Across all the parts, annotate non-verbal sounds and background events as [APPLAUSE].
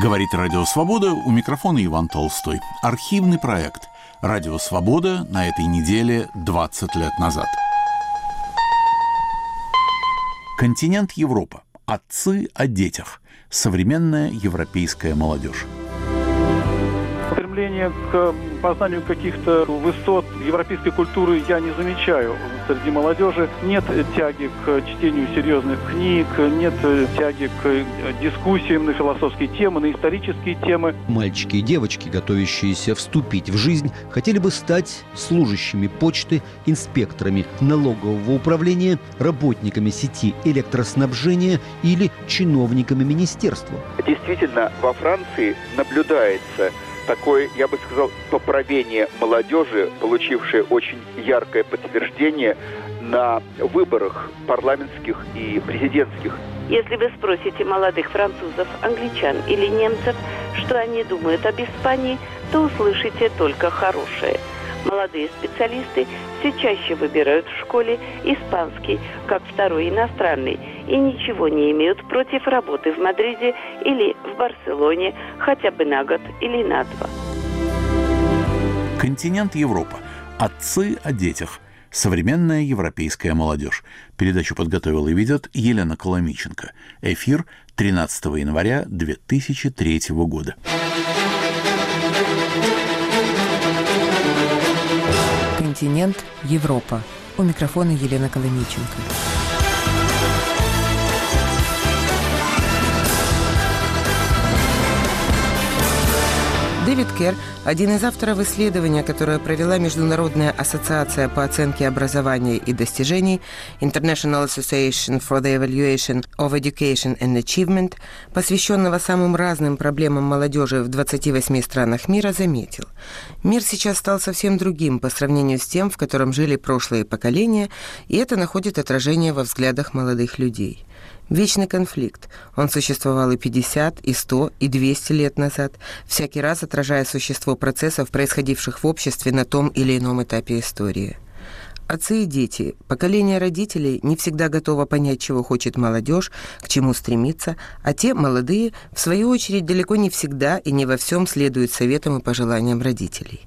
Говорит Радио Свобода, у микрофона Иван Толстой. Архивный проект «Радио Свобода» на этой неделе 20 лет назад. Континент Европа. Отцы о детях. Современная европейская молодежь стремления к познанию каких-то высот европейской культуры я не замечаю среди молодежи. Нет тяги к чтению серьезных книг, нет тяги к дискуссиям на философские темы, на исторические темы. Мальчики и девочки, готовящиеся вступить в жизнь, хотели бы стать служащими почты, инспекторами налогового управления, работниками сети электроснабжения или чиновниками министерства. Действительно, во Франции наблюдается такое, я бы сказал, поправение молодежи, получившее очень яркое подтверждение на выборах парламентских и президентских. Если вы спросите молодых французов, англичан или немцев, что они думают об Испании, то услышите только хорошее – Молодые специалисты все чаще выбирают в школе испанский как второй иностранный и ничего не имеют против работы в Мадриде или в Барселоне хотя бы на год или на два. Континент Европа. Отцы о детях. Современная европейская молодежь. Передачу подготовила и ведет Елена Коломиченко. Эфир 13 января 2003 года. Континент Европа. У микрофона Елена Коломиченко. Дэвид Керр – один из авторов исследования, которое провела Международная ассоциация по оценке образования и достижений International Association for the Evaluation of Education and Achievement, посвященного самым разным проблемам молодежи в 28 странах мира, заметил. Мир сейчас стал совсем другим по сравнению с тем, в котором жили прошлые поколения, и это находит отражение во взглядах молодых людей. Вечный конфликт. Он существовал и 50, и 100, и 200 лет назад, всякий раз отражая существо процессов, происходивших в обществе на том или ином этапе истории. Отцы и дети, поколение родителей не всегда готово понять, чего хочет молодежь, к чему стремиться, а те, молодые, в свою очередь, далеко не всегда и не во всем следуют советам и пожеланиям родителей.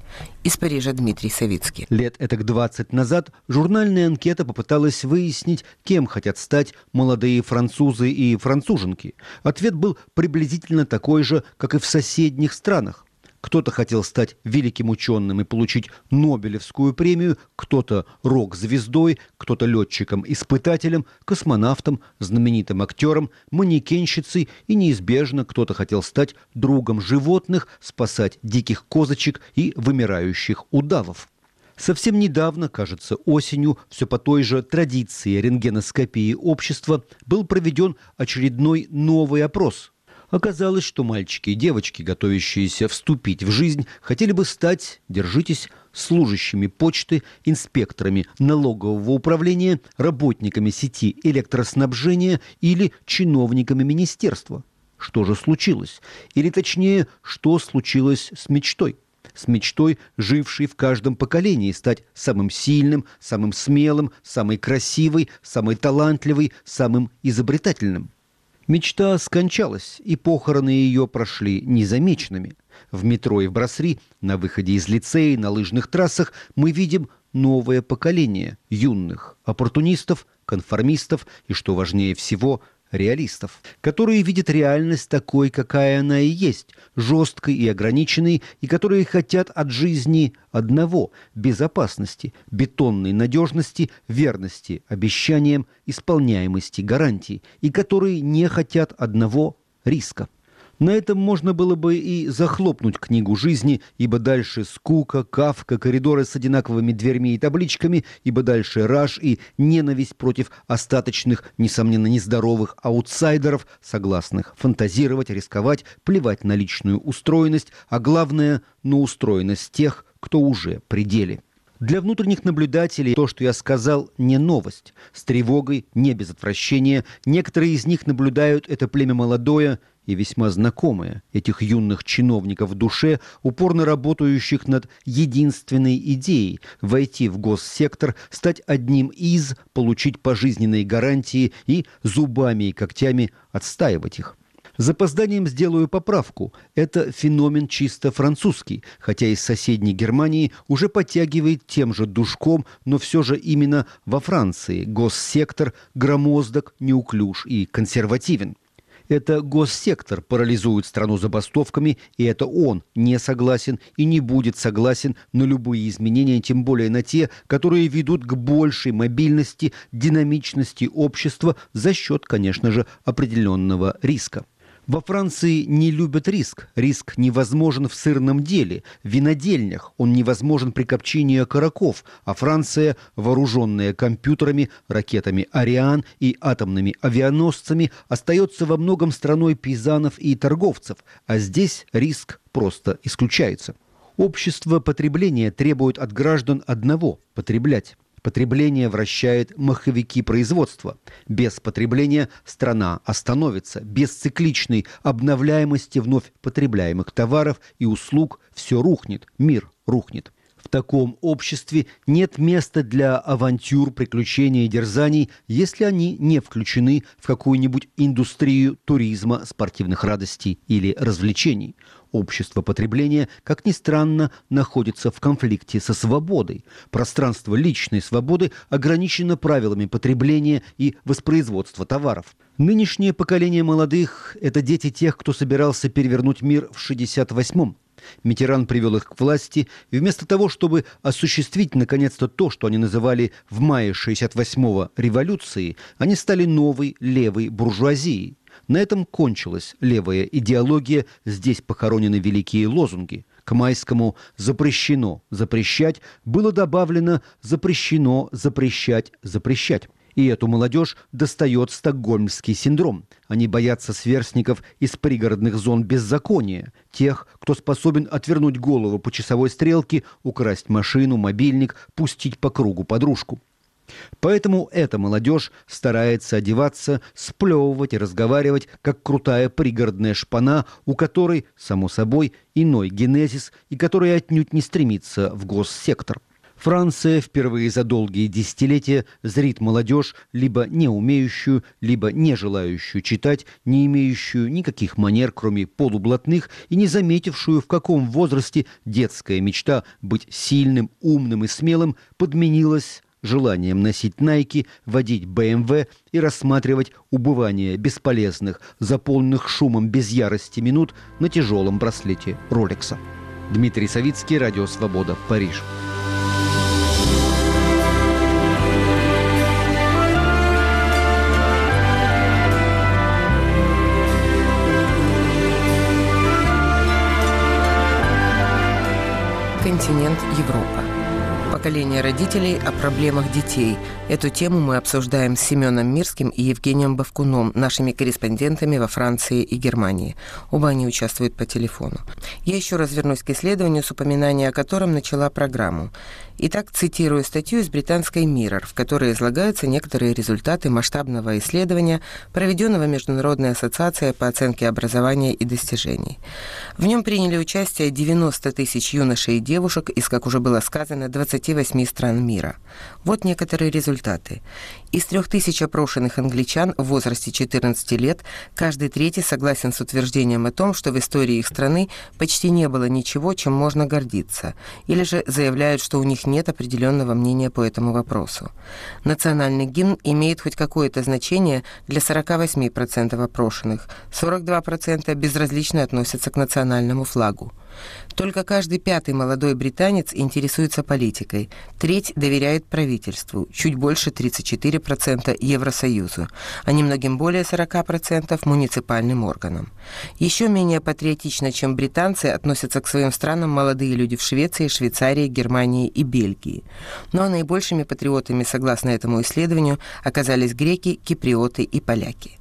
Из Парижа Дмитрий Савицкий. Лет этак 20 назад журнальная анкета попыталась выяснить, кем хотят стать молодые французы и француженки. Ответ был приблизительно такой же, как и в соседних странах. Кто-то хотел стать великим ученым и получить Нобелевскую премию, кто-то рок-звездой, кто-то летчиком-испытателем, космонавтом, знаменитым актером, манекенщицей и неизбежно кто-то хотел стать другом животных, спасать диких козочек и вымирающих удавов. Совсем недавно, кажется, осенью, все по той же традиции рентгеноскопии общества, был проведен очередной новый опрос – Оказалось, что мальчики и девочки, готовящиеся вступить в жизнь, хотели бы стать, держитесь, служащими почты, инспекторами налогового управления, работниками сети электроснабжения или чиновниками министерства. Что же случилось? Или точнее, что случилось с мечтой? с мечтой, жившей в каждом поколении, стать самым сильным, самым смелым, самой красивой, самой талантливой, самым изобретательным. Мечта скончалась, и похороны ее прошли незамеченными. В метро и в Брасри, на выходе из лицея, на лыжных трассах мы видим новое поколение юных оппортунистов, конформистов и, что важнее всего, реалистов, которые видят реальность такой, какая она и есть, жесткой и ограниченной, и которые хотят от жизни одного – безопасности, бетонной надежности, верности обещаниям, исполняемости гарантий, и которые не хотят одного – риска. На этом можно было бы и захлопнуть книгу жизни, ибо дальше скука, кавка, коридоры с одинаковыми дверьми и табличками, ибо дальше раж и ненависть против остаточных, несомненно, нездоровых аутсайдеров, согласных фантазировать, рисковать, плевать на личную устроенность, а главное – на устроенность тех, кто уже пределе. Для внутренних наблюдателей то, что я сказал, не новость. С тревогой, не без отвращения. Некоторые из них наблюдают это племя молодое и весьма знакомые этих юных чиновников в душе, упорно работающих над единственной идеей – войти в госсектор, стать одним из, получить пожизненные гарантии и зубами и когтями отстаивать их. С запозданием сделаю поправку. Это феномен чисто французский, хотя из соседней Германии уже подтягивает тем же душком, но все же именно во Франции госсектор громоздок, неуклюж и консервативен. Это госсектор парализует страну забастовками, и это он не согласен и не будет согласен на любые изменения, тем более на те, которые ведут к большей мобильности, динамичности общества за счет, конечно же, определенного риска. Во Франции не любят риск. Риск невозможен в сырном деле, в винодельнях. Он невозможен при копчении окороков. А Франция, вооруженная компьютерами, ракетами «Ариан» и атомными авианосцами, остается во многом страной пейзанов и торговцев. А здесь риск просто исключается. Общество потребления требует от граждан одного – потреблять. Потребление вращает маховики производства. Без потребления страна остановится. Без цикличной обновляемости вновь потребляемых товаров и услуг все рухнет, мир рухнет. В таком обществе нет места для авантюр, приключений и дерзаний, если они не включены в какую-нибудь индустрию туризма, спортивных радостей или развлечений. Общество потребления, как ни странно, находится в конфликте со свободой. Пространство личной свободы ограничено правилами потребления и воспроизводства товаров. Нынешнее поколение молодых – это дети тех, кто собирался перевернуть мир в 68-м. Митеран привел их к власти, и вместо того, чтобы осуществить наконец-то то, что они называли в мае 68-го революцией, они стали новой левой буржуазией. На этом кончилась левая идеология, здесь похоронены великие лозунги. К майскому «запрещено запрещать» было добавлено «запрещено запрещать запрещать». И эту молодежь достает стокгольмский синдром. Они боятся сверстников из пригородных зон беззакония, тех, кто способен отвернуть голову по часовой стрелке, украсть машину, мобильник, пустить по кругу подружку. Поэтому эта молодежь старается одеваться, сплевывать и разговаривать, как крутая пригородная шпана, у которой, само собой, иной генезис и которая отнюдь не стремится в госсектор. Франция впервые за долгие десятилетия зрит молодежь, либо не умеющую, либо не желающую читать, не имеющую никаких манер, кроме полублатных, и не заметившую, в каком возрасте детская мечта быть сильным, умным и смелым подменилась желанием носить Найки, водить БМВ и рассматривать убывание бесполезных, заполненных шумом без ярости минут на тяжелом браслете Ролекса. Дмитрий Савицкий, Радио Свобода, Париж. Континент Европа поколение родителей о проблемах детей. Эту тему мы обсуждаем с Семеном Мирским и Евгением Бавкуном, нашими корреспондентами во Франции и Германии. Оба они участвуют по телефону. Я еще раз вернусь к исследованию, с упоминания о котором начала программу. Итак, цитирую статью из британской Mirror, в которой излагаются некоторые результаты масштабного исследования, проведенного Международной ассоциацией по оценке образования и достижений. В нем приняли участие 90 тысяч юношей и девушек из, как уже было сказано, 28 стран мира. Вот некоторые результаты. Из трех тысяч опрошенных англичан в возрасте 14 лет каждый третий согласен с утверждением о том, что в истории их страны почти не было ничего, чем можно гордиться, или же заявляют, что у них нет определенного мнения по этому вопросу. Национальный гимн имеет хоть какое-то значение для 48% опрошенных, 42% безразлично относятся к национальному флагу. Только каждый пятый молодой британец интересуется политикой, треть доверяет правительству, чуть больше 34% Евросоюзу, а немногим более 40% муниципальным органам. Еще менее патриотично, чем британцы, относятся к своим странам молодые люди в Швеции, Швейцарии, Германии и Бельгии. Но наибольшими патриотами, согласно этому исследованию, оказались греки, киприоты и поляки.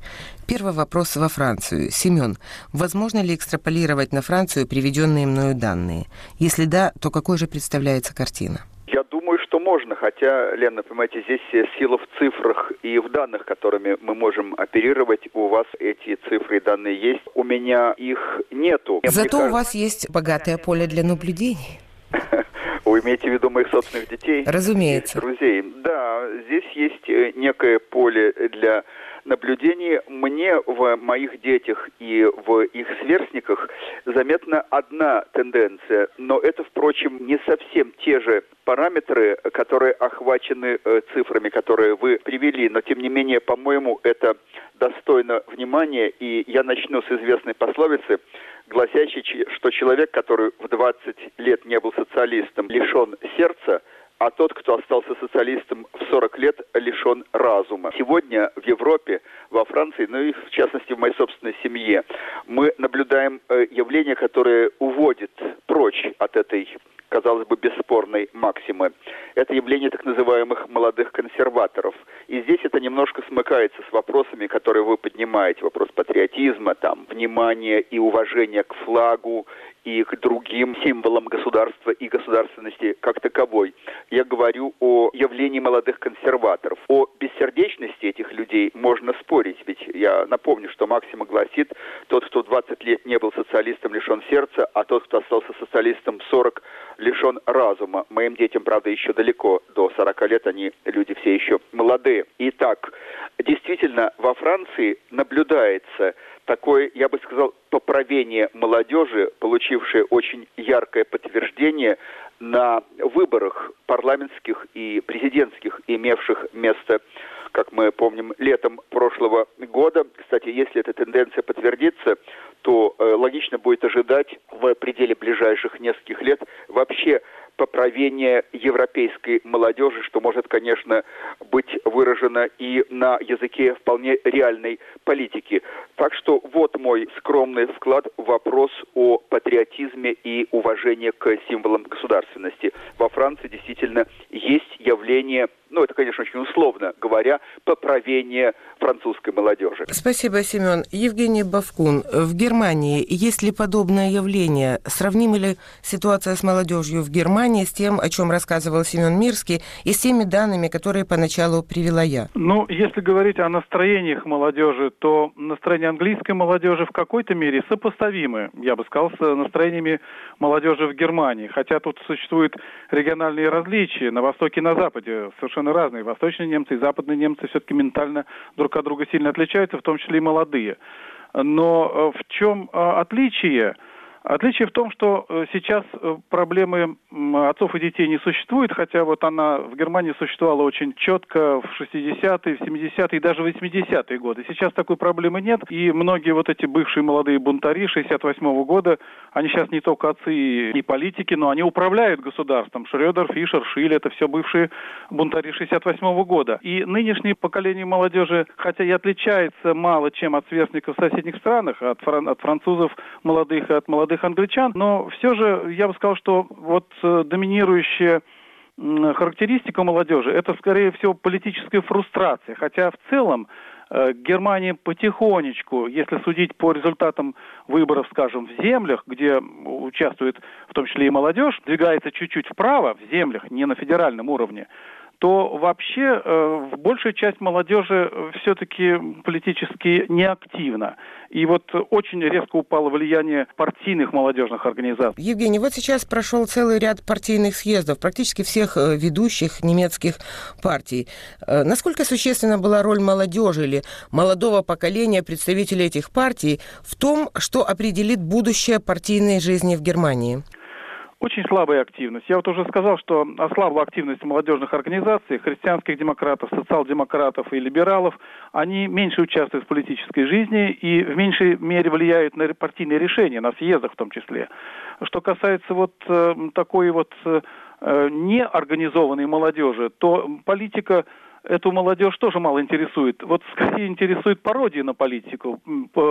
Первый вопрос во Францию. Семен, возможно ли экстраполировать на Францию приведенные мною данные? Если да, то какой же представляется картина? Я думаю, что можно, хотя, Лена, понимаете, здесь сила в цифрах и в данных, которыми мы можем оперировать. У вас эти цифры и данные есть, у меня их нету. Зато кажется... у вас есть богатое поле для наблюдений. [LAUGHS] Вы имеете в виду моих собственных детей? Разумеется. Друзей. Да, здесь есть э, некое поле для наблюдений мне в моих детях и в их сверстниках заметна одна тенденция, но это, впрочем, не совсем те же параметры, которые охвачены э, цифрами, которые вы привели, но тем не менее, по-моему, это достойно внимания, и я начну с известной пословицы, гласящей, что человек, который в 20 лет не был социалистом, лишен сердца – а тот, кто остался социалистом в 40 лет, лишен разума. Сегодня в Европе, во Франции, ну и в частности в моей собственной семье, мы наблюдаем э, явление, которое уводит прочь от этой казалось бы, бесспорной максимы. Это явление так называемых молодых консерваторов. И здесь это немножко смыкается с вопросами, которые вы поднимаете. Вопрос патриотизма, там, внимания и уважения к флагу и к другим символам государства и государственности как таковой. Я говорю о явлении молодых консерваторов. О бессердечности этих людей можно спорить, ведь я напомню, что Максима гласит, тот, кто 20 лет не был социалистом, лишен сердца, а тот, кто остался социалистом 40, лишен разума. Моим детям, правда, еще далеко, до 40 лет они люди все еще молодые. Итак, действительно, во Франции наблюдается такое, я бы сказал, поправение молодежи, получившее очень яркое подтверждение на выборах парламентских и президентских, имевших место, как мы помним, летом прошлого года. Кстати, если эта тенденция подтвердится, то э, логично будет ожидать в пределе ближайших нескольких лет вообще поправение европейской молодежи, что может, конечно, быть выражено и на языке вполне реальной политики. Так что вот мой скромный вклад в вопрос о патриотизме и уважении к символам государственности. Во Франции действительно есть явление ну, это, конечно, очень условно говоря, поправение французской молодежи. Спасибо, Семен. Евгений Бавкун, в Германии есть ли подобное явление? Сравнима ли ситуация с молодежью в Германии с тем, о чем рассказывал Семен Мирский, и с теми данными, которые поначалу привела я? Ну, если говорить о настроениях молодежи, то настроения английской молодежи в какой-то мере сопоставимы, я бы сказал, с настроениями молодежи в Германии. Хотя тут существуют региональные различия на Востоке и на Западе, совершенно разные. Восточные немцы и западные немцы все-таки ментально друг от друга сильно отличаются, в том числе и молодые. Но э, в чем э, отличие? Отличие в том, что э, сейчас э, проблемы отцов и детей не существует, хотя вот она в Германии существовала очень четко в 60-е, в 70-е и даже в 80-е годы. Сейчас такой проблемы нет, и многие вот эти бывшие молодые бунтари 68-го года, они сейчас не только отцы и политики, но они управляют государством. Шредер, Фишер, Шиль, это все бывшие бунтари 68-го года. И нынешнее поколение молодежи, хотя и отличается мало чем от сверстников в соседних странах, от, фран- от французов молодых и от молодых молодых англичан, но все же я бы сказал, что вот э, доминирующая характеристика молодежи – это, скорее всего, политическая фрустрация. Хотя в целом э, Германия потихонечку, если судить по результатам выборов, скажем, в землях, где участвует в том числе и молодежь, двигается чуть-чуть вправо, в землях, не на федеральном уровне, то вообще э, большая часть молодежи все-таки политически неактивна. И вот очень резко упало влияние партийных молодежных организаций. Евгений, вот сейчас прошел целый ряд партийных съездов, практически всех э, ведущих немецких партий. Э, насколько существенна была роль молодежи или молодого поколения представителей этих партий в том, что определит будущее партийной жизни в Германии? Очень слабая активность. Я вот уже сказал, что ослабла активность молодежных организаций, христианских демократов, социал-демократов и либералов. Они меньше участвуют в политической жизни и в меньшей мере влияют на партийные решения, на съездах в том числе. Что касается вот э, такой вот э, неорганизованной молодежи, то политика эту молодежь тоже мало интересует. Вот скорее интересует пародия на политику.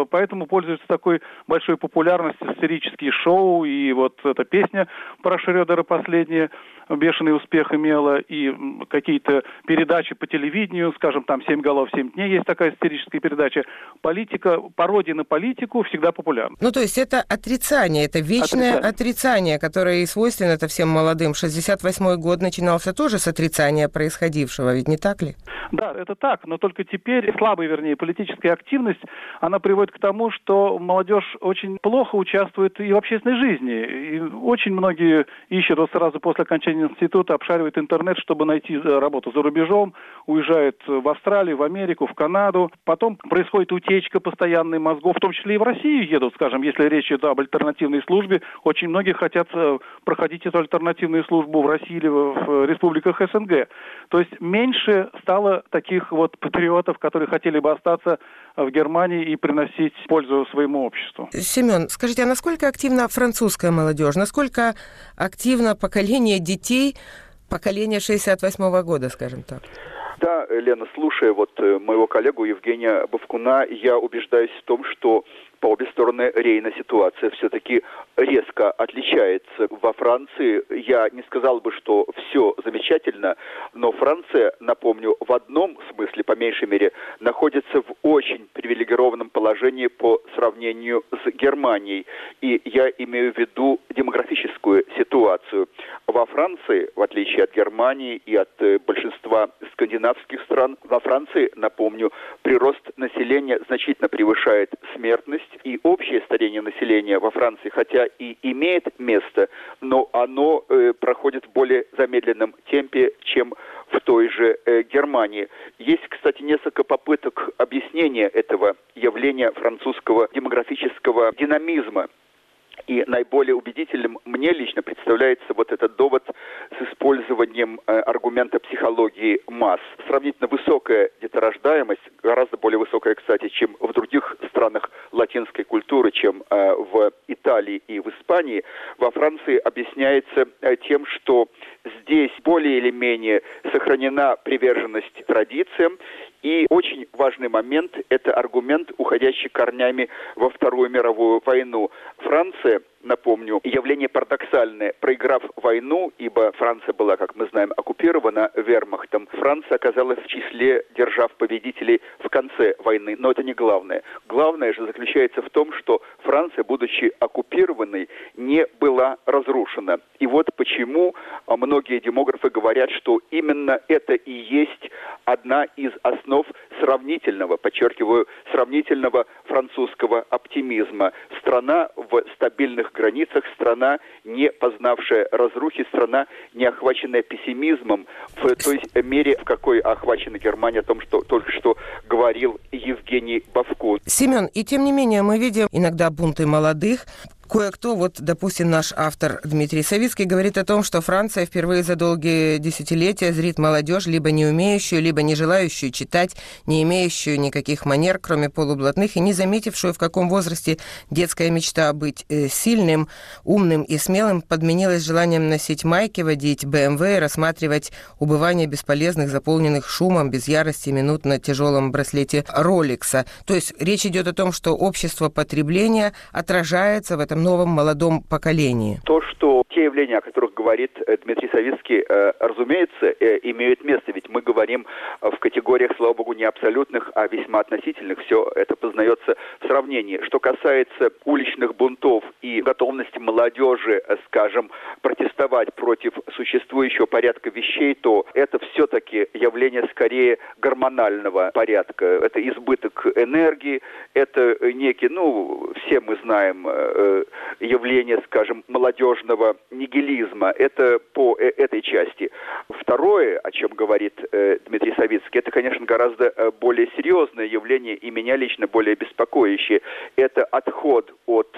Поэтому пользуются такой большой популярностью сатирические шоу и вот эта песня про Шредера последняя бешеный успех имела, и какие-то передачи по телевидению, скажем, там «Семь голов, семь дней» есть такая историческая передача. Политика, пародия на политику всегда популярна. Ну, то есть это отрицание, это вечное отрицание, отрицание которое и свойственно это всем молодым. 68-й год начинался тоже с отрицания происходившего, ведь не так? Так ли? Да, это так, но только теперь слабая, вернее, политическая активность, она приводит к тому, что молодежь очень плохо участвует и в общественной жизни. И очень многие ищут вот сразу после окончания института, обшаривают интернет, чтобы найти э, работу за рубежом, уезжают в Австралию, в Америку, в Канаду. Потом происходит утечка постоянной мозгов, в том числе и в Россию едут, скажем, если речь идет об альтернативной службе. Очень многие хотят э, проходить эту альтернативную службу в России или в республиках СНГ. То есть меньше стало таких вот патриотов, которые хотели бы остаться в Германии и приносить пользу своему обществу. Семен, скажите, а насколько активна французская молодежь? Насколько активно поколение детей, поколение 68 -го года, скажем так? Да, Лена, слушая вот э, моего коллегу Евгения Бавкуна, я убеждаюсь в том, что по обе стороны Рейна ситуация все-таки резко отличается. Во Франции я не сказал бы, что все замечательно, но Франция, напомню, в одном смысле, по меньшей мере, находится в очень привилегированном положении по сравнению с Германией. И я имею в виду демографическую ситуацию. Во Франции, в отличие от Германии и от э, большинства скандинавских стран, во Франции, напомню, прирост населения значительно превышает смертность, есть и общее старение населения во Франции, хотя и имеет место, но оно э, проходит в более замедленном темпе, чем в той же э, Германии. Есть, кстати, несколько попыток объяснения этого явления французского демографического динамизма. И наиболее убедительным мне лично представляется вот этот довод с использованием э, аргумента психологии масс. Сравнительно высокая деторождаемость, гораздо более высокая, кстати, чем в других странах латинской культуры, чем э, в Италии и в Испании, во Франции объясняется э, тем, что здесь более или менее сохранена приверженность традициям и очень важный момент – это аргумент, уходящий корнями во Вторую мировую войну. Франция напомню, явление парадоксальное. Проиграв войну, ибо Франция была, как мы знаем, оккупирована вермахтом, Франция оказалась в числе держав победителей в конце войны. Но это не главное. Главное же заключается в том, что Франция, будучи оккупированной, не была разрушена. И вот почему многие демографы говорят, что именно это и есть одна из основ сравнительного, подчеркиваю, сравнительного французского оптимизма. Страна в стабильных границах, страна, не познавшая разрухи, страна, не охваченная пессимизмом в той мере, в какой охвачена Германия, о том, что только что говорил Евгений Бавкун. Семен, и тем не менее мы видим иногда бунты молодых, Кое-кто, вот, допустим, наш автор Дмитрий Савицкий говорит о том, что Франция впервые за долгие десятилетия зрит молодежь, либо не умеющую, либо не желающую читать, не имеющую никаких манер, кроме полублатных, и не заметившую, в каком возрасте детская мечта быть э, сильным, умным и смелым подменилась желанием носить майки, водить БМВ и рассматривать убывание бесполезных, заполненных шумом, без ярости минут на тяжелом браслете Роликса. То есть речь идет о том, что общество потребления отражается в этом новом молодом поколении? То, что те явления, о которых говорит э, Дмитрий Савицкий, э, разумеется, э, имеют место. Ведь мы говорим в категориях, слава богу, не абсолютных, а весьма относительных. Все это познается в сравнении. Что касается уличных бунтов и готовности молодежи, скажем, протестовать против существующего порядка вещей, то это все-таки явление скорее гормонального порядка. Это избыток энергии, это некий, ну, все мы знаем, явление, скажем, молодежного нигилизма. Это по э, этой части. Второе, о чем говорит э, Дмитрий Савицкий, это, конечно, гораздо э, более серьезное явление и меня лично более беспокоящее. Это отход от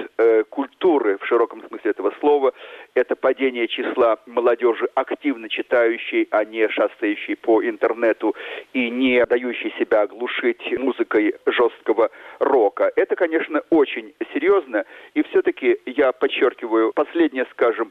культуры в широком смысле этого слова, это падение числа молодежи, активно читающей, а не шастающей по интернету и не дающей себя оглушить музыкой жесткого рока. Это, конечно, очень серьезно, и все-таки я подчеркиваю, последнее, скажем,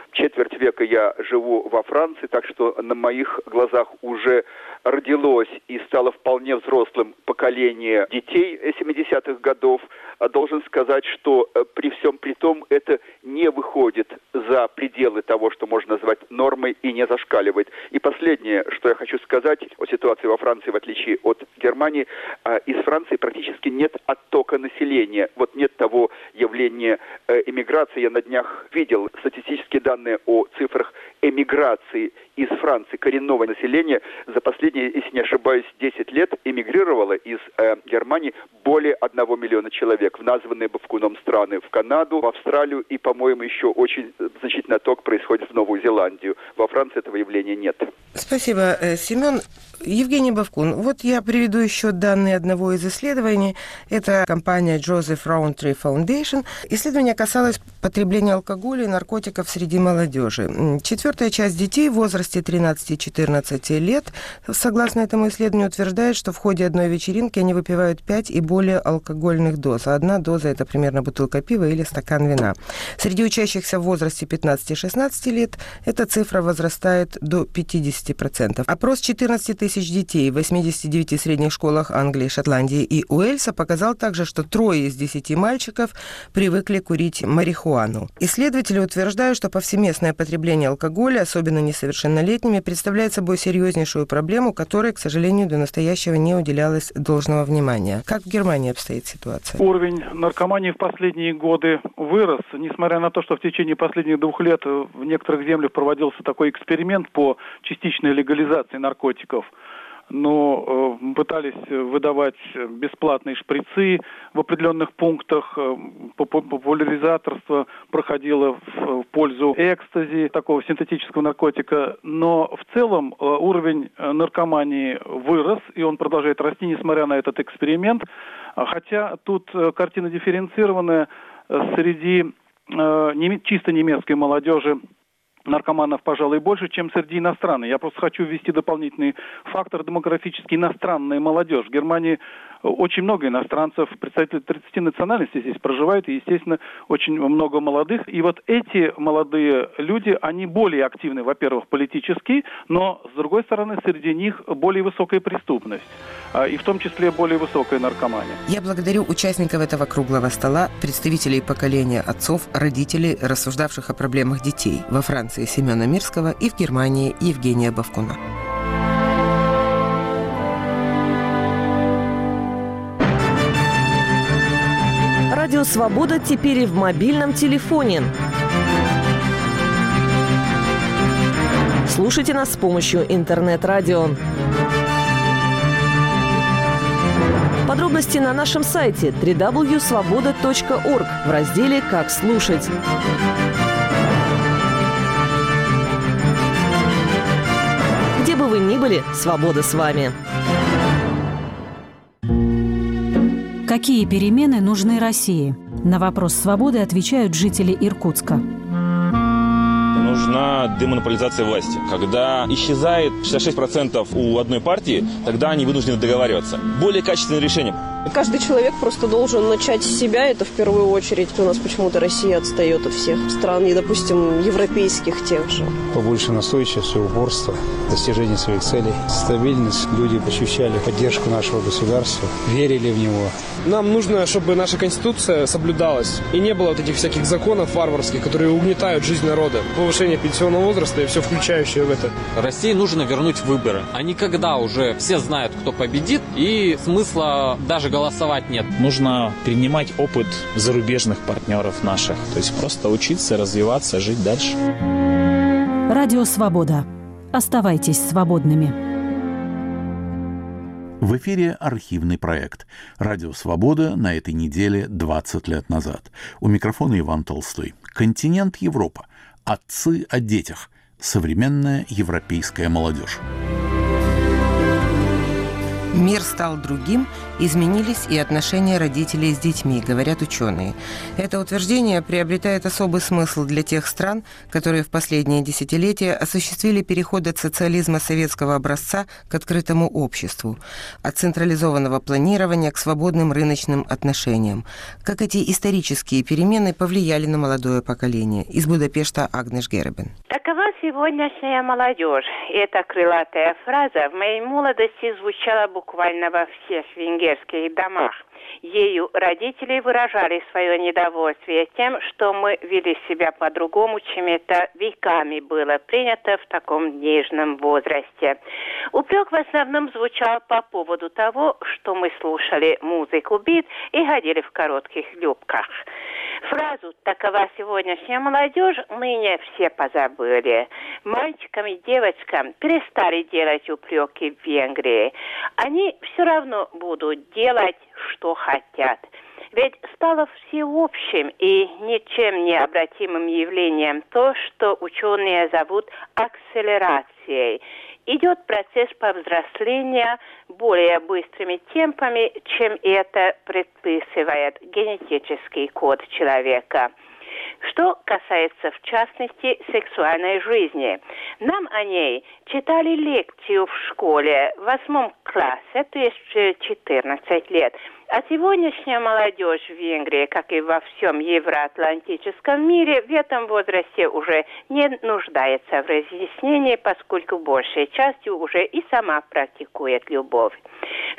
четверть века я живу во Франции, так что на моих глазах уже родилось и стало вполне взрослым поколение детей 70-х годов. А должен сказать, что э, при всем при том это не выходит за пределы того, что можно назвать нормой и не зашкаливает. И последнее, что я хочу сказать о ситуации во Франции, в отличие от Германии э, из Франции практически нет оттока населения. Вот нет того явления э, эмиграции. Я на днях видел статистические данные о цифрах эмиграции из Франции коренного населения за последние, если не ошибаюсь, 10 лет эмигрировало из э, Германии более 1 миллиона человек в названные Бавкуном страны, в Канаду, в Австралию и, по-моему, еще очень значительный отток происходит в Новую Зеландию. Во Франции этого явления нет. Спасибо, э, Семен. Евгений Бавкун, вот я приведу еще данные одного из исследований. Это компания Joseph Rowntree Foundation. Исследование касалось потребления алкоголя и наркотиков среди молодежи. Четвертая часть детей в возрасте 13-14 лет, согласно этому исследованию, утверждает, что в ходе одной вечеринки они выпивают 5 и более алкогольных доз. А одна доза – это примерно бутылка пива или стакан вина. Среди учащихся в возрасте 15-16 лет эта цифра возрастает до 50%. Опрос 14 тысяч детей в 89 средних школах Англии, Шотландии и Уэльса показал также, что трое из 10 мальчиков привыкли курить марихуану. Исследователи утверждают, что повсеместное потребление алкоголя, особенно несовершеннолетними, представляет собой серьезнейшую проблему, которой, к сожалению, до настоящего не уделялось должного внимания. Как в Германии обстоит ситуация? Уровень наркомании в последние годы вырос, несмотря на то, что в течение последних двух лет в некоторых землях проводился такой эксперимент по частичной легализации наркотиков но э, пытались выдавать бесплатные шприцы в определенных пунктах. Э, популяризаторство проходило в, пользу экстази, такого синтетического наркотика. Но в целом э, уровень наркомании вырос, и он продолжает расти, несмотря на этот эксперимент. Хотя тут картина дифференцированная среди чисто немецкой молодежи наркоманов, пожалуй, больше, чем среди иностранных. Я просто хочу ввести дополнительный фактор демографический иностранная молодежь. В Германии очень много иностранцев, представители 30 национальностей здесь проживают, и, естественно, очень много молодых. И вот эти молодые люди, они более активны, во-первых, политически, но, с другой стороны, среди них более высокая преступность, а, и в том числе более высокая наркомания. Я благодарю участников этого круглого стола, представителей поколения отцов, родителей, рассуждавших о проблемах детей во Франции Семена Мирского и в Германии Евгения Бавкуна. Радио «Свобода» теперь и в мобильном телефоне. Слушайте нас с помощью интернет-радио. Подробности на нашем сайте www.svoboda.org в разделе «Как слушать». Где бы вы ни были, свобода с вами. Какие перемены нужны России? На вопрос свободы отвечают жители Иркутска нужна демонополизация власти. Когда исчезает 66% у одной партии, тогда они вынуждены договариваться. Более качественное решение. Каждый человек просто должен начать с себя, это в первую очередь. У нас почему-то Россия отстает от всех стран, и, допустим, европейских тех же. Побольше настойчивости, упорства, достижения своих целей, стабильность. Люди ощущали поддержку нашего государства, верили в него. Нам нужно, чтобы наша Конституция соблюдалась, и не было вот этих всяких законов варварских, которые угнетают жизнь народа. Повышение пенсионного возраста и все включающее в это. России нужно вернуть выборы. А не когда уже все знают, кто победит, и смысла даже голосовать нет. Нужно принимать опыт зарубежных партнеров наших. То есть просто учиться, развиваться, жить дальше. Радио «Свобода». Оставайтесь свободными. В эфире архивный проект «Радио Свобода» на этой неделе 20 лет назад. У микрофона Иван Толстой. Континент Европа. Отцы о детях. Современная европейская молодежь. Мир стал другим, изменились и отношения родителей с детьми, говорят ученые. Это утверждение приобретает особый смысл для тех стран, которые в последние десятилетия осуществили переход от социализма советского образца к открытому обществу, от централизованного планирования к свободным рыночным отношениям. Как эти исторические перемены повлияли на молодое поколение? Из Будапешта Агнеш Гербен. Такова сегодняшняя молодежь. Эта крылатая фраза в моей молодости звучала буквально во всех венгерских домах. ею родители выражали свое недовольствие тем, что мы вели себя по-другому, чем это веками было принято в таком нежном возрасте. Упрек в основном звучал по поводу того, что мы слушали музыку бит и ходили в коротких юбках. Фразу «такова сегодняшняя молодежь» ныне все позабыли. Мальчикам и девочкам перестали делать упреки в Венгрии. Они все равно будут делать, что хотят. Ведь стало всеобщим и ничем не обратимым явлением то, что ученые зовут акселерацией. Идет процесс повзросления более быстрыми темпами, чем это предписывает генетический код человека. Что касается, в частности, сексуальной жизни. Нам о ней читали лекцию в школе в восьмом классе, то есть 14 лет. А сегодняшняя молодежь в Венгрии, как и во всем евроатлантическом мире, в этом возрасте уже не нуждается в разъяснении, поскольку большей частью уже и сама практикует любовь.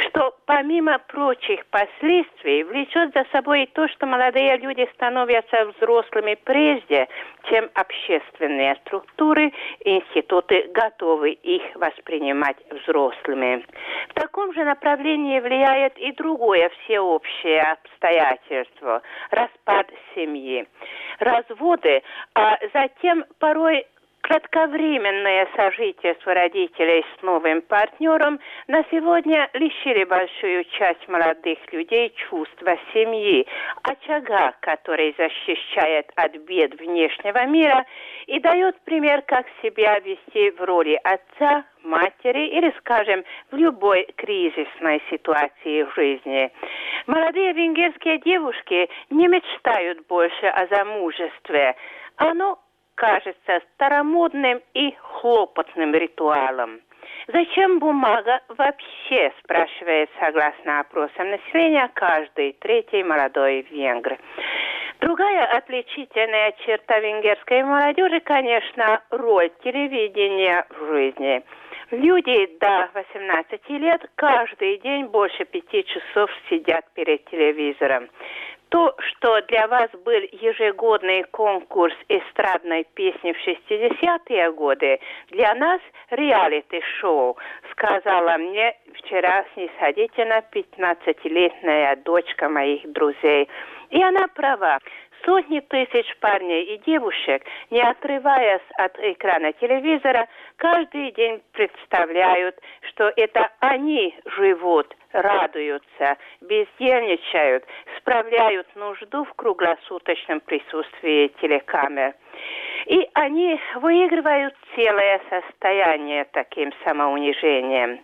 Что помимо прочих последствий влечет за собой и то, что молодые люди становятся взрослыми прежде, чем общественные структуры и институты готовы их воспринимать взрослыми. В таком же направлении влияет и другое всеобщее обстоятельство – распад семьи. Разводы, а затем порой кратковременное сожительство родителей с новым партнером на сегодня лишили большую часть молодых людей чувства семьи, очага, который защищает от бед внешнего мира и дает пример, как себя вести в роли отца, матери или, скажем, в любой кризисной ситуации в жизни. Молодые венгерские девушки не мечтают больше о замужестве. Оно кажется старомодным и хлопотным ритуалом. Зачем бумага вообще, спрашивает согласно опросам населения каждый третий молодой венгр. Другая отличительная черта венгерской молодежи, конечно, роль телевидения в жизни. Люди до 18 лет каждый день больше пяти часов сидят перед телевизором. То, что для вас был ежегодный конкурс эстрадной песни в 60-е годы, для нас реалити-шоу, сказала мне вчера снисходительно 15-летняя дочка моих друзей. И она права. Сотни тысяч парней и девушек, не отрываясь от экрана телевизора, каждый день представляют, что это они живут, радуются, бездельничают, справляют нужду в круглосуточном присутствии телекамер. И они выигрывают целое состояние таким самоунижением.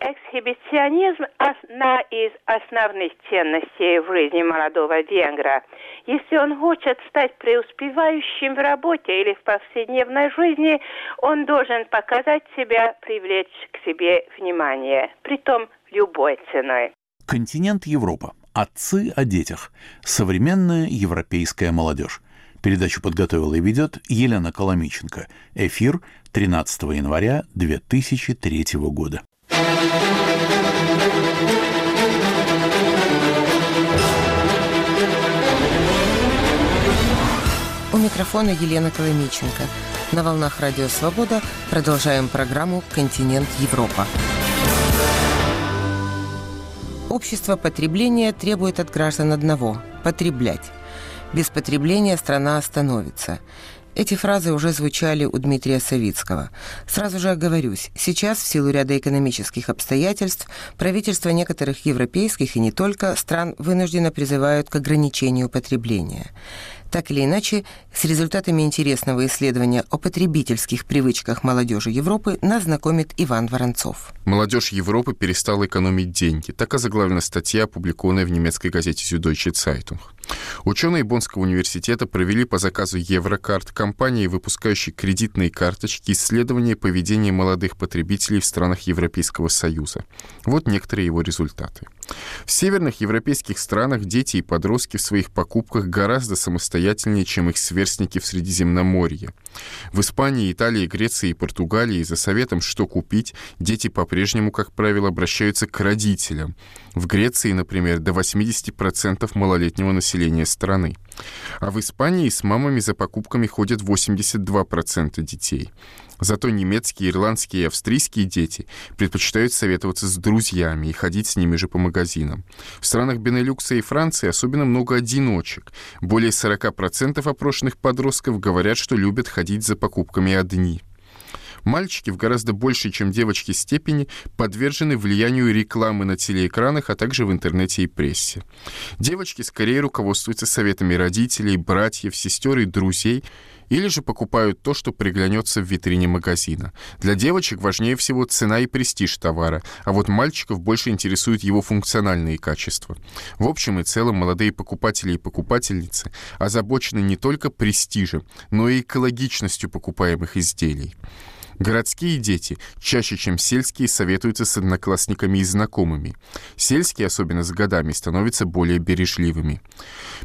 Эксхибиционизм – одна из основных ценностей в жизни молодого венгра. Если он хочет стать преуспевающим в работе или в повседневной жизни, он должен показать себя, привлечь к себе внимание, притом любой ценой. Континент Европа. Отцы о детях. Современная европейская молодежь. Передачу подготовила и ведет Елена Коломиченко. Эфир 13 января 2003 года. У микрофона Елена Коломиченко. На волнах Радио Свобода продолжаем программу «Континент Европа». Общество потребления требует от граждан одного – потреблять. Без потребления страна остановится. Эти фразы уже звучали у Дмитрия Савицкого. Сразу же оговорюсь, сейчас в силу ряда экономических обстоятельств правительства некоторых европейских и не только стран вынужденно призывают к ограничению потребления. Так или иначе, с результатами интересного исследования о потребительских привычках молодежи Европы нас знакомит Иван Воронцов. Молодежь Европы перестала экономить деньги. Так озаглавлена статья, опубликованная в немецкой газете «Süddeutsche Zeitung». Ученые Боннского университета провели по заказу Еврокарт, компании, выпускающей кредитные карточки, исследование поведения молодых потребителей в странах Европейского Союза. Вот некоторые его результаты. В северных европейских странах дети и подростки в своих покупках гораздо самостоятельнее, чем их сверстники в Средиземноморье. В Испании, Италии, Греции и Португалии за советом, что купить, дети по-прежнему, как правило, обращаются к родителям. В Греции, например, до 80% малолетнего населения страны. А в Испании с мамами за покупками ходят 82% детей. Зато немецкие, ирландские и австрийские дети предпочитают советоваться с друзьями и ходить с ними же по магазинам. В странах Бенелюкса и Франции особенно много одиночек. Более 40% опрошенных подростков говорят, что любят ходить за покупками одни. Мальчики в гораздо большей, чем девочки, степени подвержены влиянию рекламы на телеэкранах, а также в интернете и прессе. Девочки скорее руководствуются советами родителей, братьев, сестер и друзей, или же покупают то, что приглянется в витрине магазина. Для девочек важнее всего цена и престиж товара, а вот мальчиков больше интересуют его функциональные качества. В общем и целом молодые покупатели и покупательницы озабочены не только престижем, но и экологичностью покупаемых изделий. Городские дети чаще, чем сельские, советуются с одноклассниками и знакомыми. Сельские, особенно с годами, становятся более бережливыми.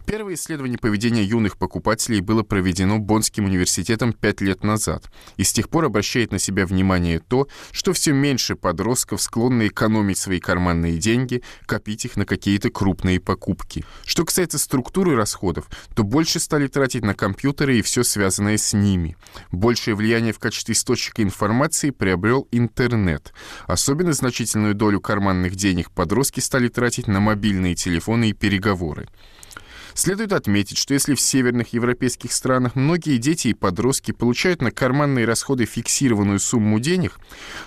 Первое исследование поведения юных покупателей было проведено Боннским университетом пять лет назад, и с тех пор обращает на себя внимание то, что все меньше подростков склонны экономить свои карманные деньги, копить их на какие-то крупные покупки. Что касается структуры расходов, то больше стали тратить на компьютеры и все связанное с ними. Большее влияние в качестве источника информации приобрел интернет. Особенно значительную долю карманных денег подростки стали тратить на мобильные телефоны и переговоры. Следует отметить, что если в северных европейских странах многие дети и подростки получают на карманные расходы фиксированную сумму денег,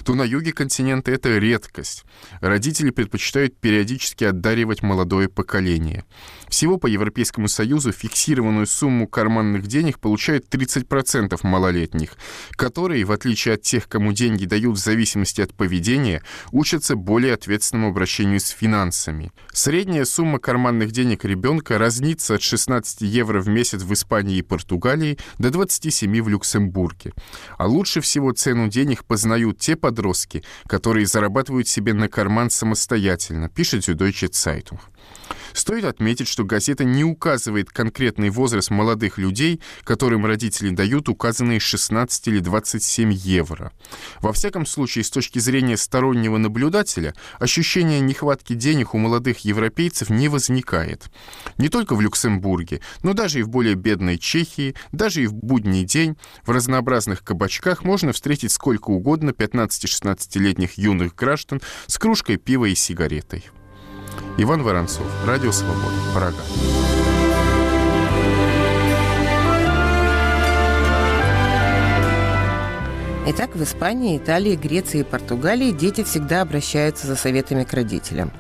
то на юге континента это редкость. Родители предпочитают периодически отдаривать молодое поколение. Всего по Европейскому Союзу фиксированную сумму карманных денег получают 30% малолетних, которые, в отличие от тех, кому деньги дают в зависимости от поведения, учатся более ответственному обращению с финансами. Средняя сумма карманных денег ребенка разнится от 16 евро в месяц в Испании и Португалии до 27 в Люксембурге. А лучше всего цену денег познают те подростки, которые зарабатывают себе на карман самостоятельно, пишет Süddeutsche Zeitung. Стоит отметить, что газета не указывает конкретный возраст молодых людей, которым родители дают указанные 16 или 27 евро. Во всяком случае, с точки зрения стороннего наблюдателя, ощущение нехватки денег у молодых европейцев не возникает. Не только в Люксембурге, но даже и в более бедной Чехии, даже и в будний день в разнообразных кабачках можно встретить сколько угодно 15-16-летних юных граждан с кружкой пива и сигаретой. Иван Воронцов, Радио Свобода, Прага. Итак, в Испании, Италии, Греции и Португалии дети всегда обращаются за советами к родителям.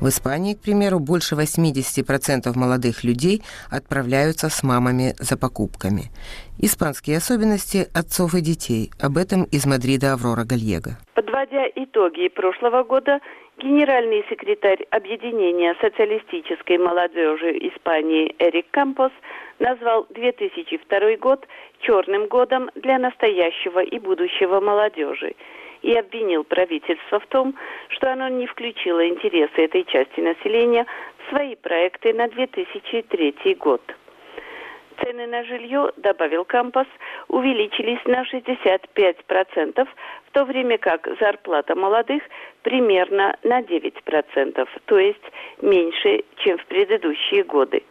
В Испании, к примеру, больше 80% молодых людей отправляются с мамами за покупками. Испанские особенности отцов и детей. Об этом из Мадрида Аврора Гальего. Подводя итоги прошлого года, генеральный секретарь Объединения социалистической молодежи Испании Эрик Кампос назвал 2002 год черным годом для настоящего и будущего молодежи и обвинил правительство в том, что оно не включило интересы этой части населения в свои проекты на 2003 год. Цены на жилье, добавил Кампас, увеличились на 65%, в то время как зарплата молодых примерно на 9%, то есть меньше, чем в предыдущие годы.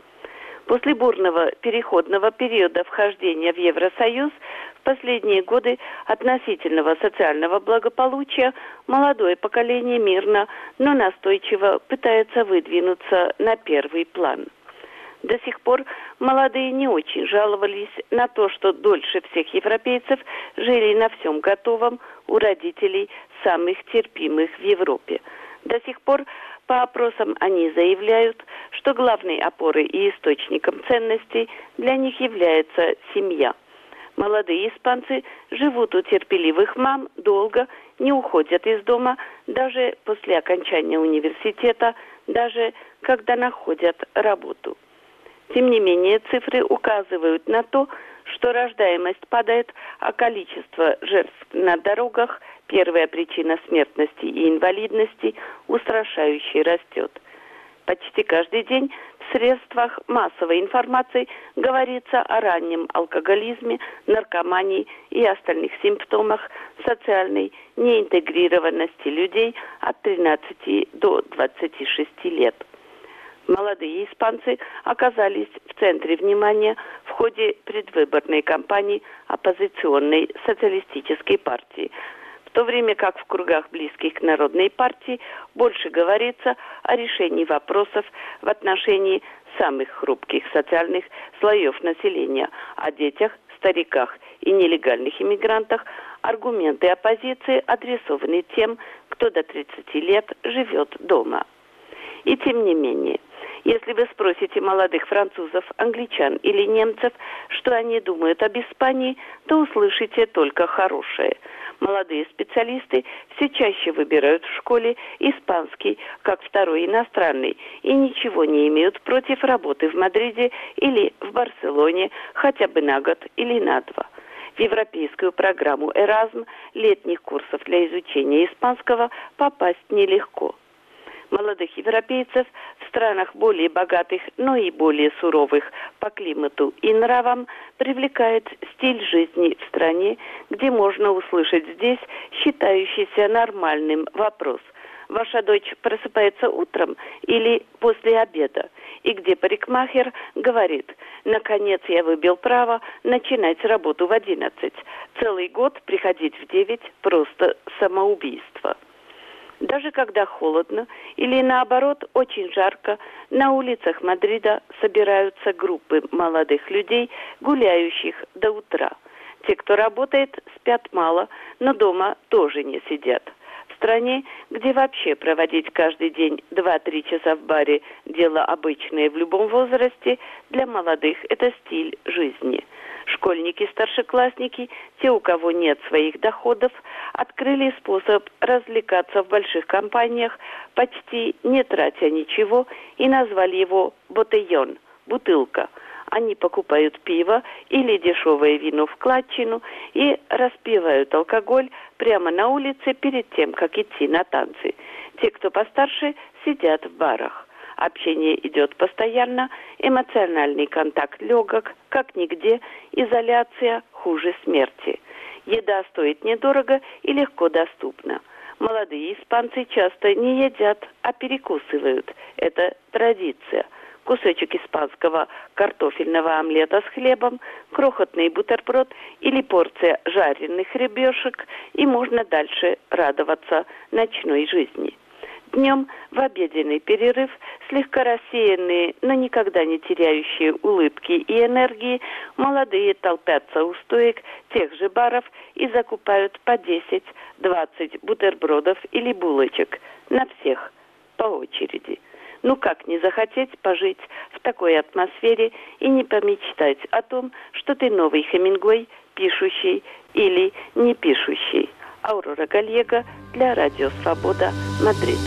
После бурного переходного периода вхождения в Евросоюз в последние годы относительного социального благополучия молодое поколение мирно, но настойчиво пытается выдвинуться на первый план. До сих пор молодые не очень жаловались на то, что дольше всех европейцев жили на всем готовом у родителей самых терпимых в Европе. До сих пор по опросам они заявляют, что главной опорой и источником ценностей для них является семья. Молодые испанцы живут у терпеливых мам долго, не уходят из дома даже после окончания университета, даже когда находят работу. Тем не менее, цифры указывают на то, что рождаемость падает, а количество жертв на дорогах, первая причина смертности и инвалидности, устрашающе растет. Почти каждый день в средствах массовой информации говорится о раннем алкоголизме, наркомании и остальных симптомах социальной неинтегрированности людей от 13 до 26 лет. Молодые испанцы оказались в центре внимания в ходе предвыборной кампании оппозиционной социалистической партии, в то время как в кругах близких к Народной партии больше говорится о решении вопросов в отношении самых хрупких социальных слоев населения, о детях, стариках и нелегальных иммигрантах, аргументы оппозиции адресованы тем, кто до 30 лет живет дома. И тем не менее – если вы спросите молодых французов, англичан или немцев, что они думают об Испании, то услышите только хорошее. Молодые специалисты все чаще выбирают в школе испанский как второй иностранный и ничего не имеют против работы в Мадриде или в Барселоне хотя бы на год или на два. В европейскую программу «Эразм» летних курсов для изучения испанского попасть нелегко молодых европейцев в странах более богатых, но и более суровых по климату и нравам привлекает стиль жизни в стране, где можно услышать здесь считающийся нормальным вопрос – ваша дочь просыпается утром или после обеда, и где парикмахер говорит, наконец я выбил право начинать работу в одиннадцать. Целый год приходить в девять – просто самоубийство. Даже когда холодно или наоборот очень жарко, на улицах Мадрида собираются группы молодых людей, гуляющих до утра. Те, кто работает, спят мало, но дома тоже не сидят. В стране, где вообще проводить каждый день 2-3 часа в баре – дело обычное в любом возрасте, для молодых это стиль жизни – Школьники, старшеклассники, те, у кого нет своих доходов, открыли способ развлекаться в больших компаниях, почти не тратя ничего, и назвали его «ботейон» – «бутылка». Они покупают пиво или дешевое вино в кладчину и распивают алкоголь прямо на улице перед тем, как идти на танцы. Те, кто постарше, сидят в барах. Общение идет постоянно, эмоциональный контакт легок, как нигде, изоляция хуже смерти. Еда стоит недорого и легко доступна. Молодые испанцы часто не едят, а перекусывают. Это традиция. Кусочек испанского картофельного омлета с хлебом, крохотный бутерброд или порция жареных ребешек, и можно дальше радоваться ночной жизни. Днем в обеденный перерыв слегка рассеянные, но никогда не теряющие улыбки и энергии, молодые толпятся у стоек тех же баров и закупают по 10-20 бутербродов или булочек на всех по очереди. Ну как не захотеть пожить в такой атмосфере и не помечтать о том, что ты новый Хемингуэй, пишущий или не пишущий. Аурора Гальего для Радио Свобода, Мадрид.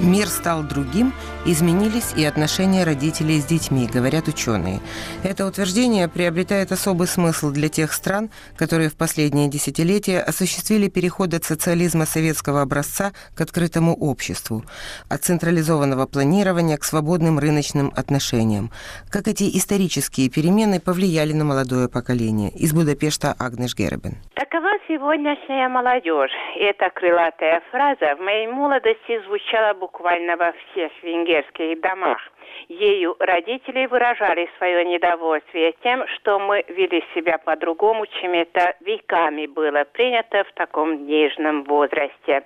Мир стал другим, изменились и отношения родителей с детьми, говорят ученые. Это утверждение приобретает особый смысл для тех стран, которые в последние десятилетия осуществили переход от социализма советского образца к открытому обществу, от централизованного планирования к свободным рыночным отношениям. Как эти исторические перемены повлияли на молодое поколение? Из Будапешта Агнеш Гербен. Такова сегодняшняя молодежь. Эта крылатая фраза в моей молодости звучала буквально во всех венгерских домах. Ею родители выражали свое недовольствие тем, что мы вели себя по-другому, чем это веками было принято в таком нежном возрасте.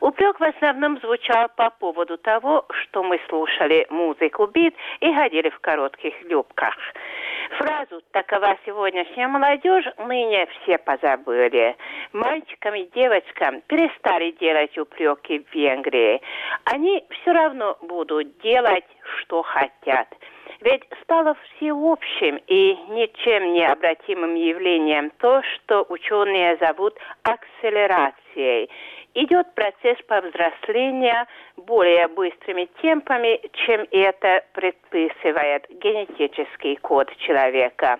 Упрек в основном звучал по поводу того, что мы слушали музыку бит и ходили в коротких юбках. Фразу «такова сегодняшняя молодежь» ныне все позабыли. Мальчикам и девочкам перестали делать упреки в Венгрии. Они все равно будут делать, что хотят. Ведь стало всеобщим и ничем не обратимым явлением то, что ученые зовут акселерацией. Идет процесс повзросления более быстрыми темпами, чем это предписывает генетический код человека.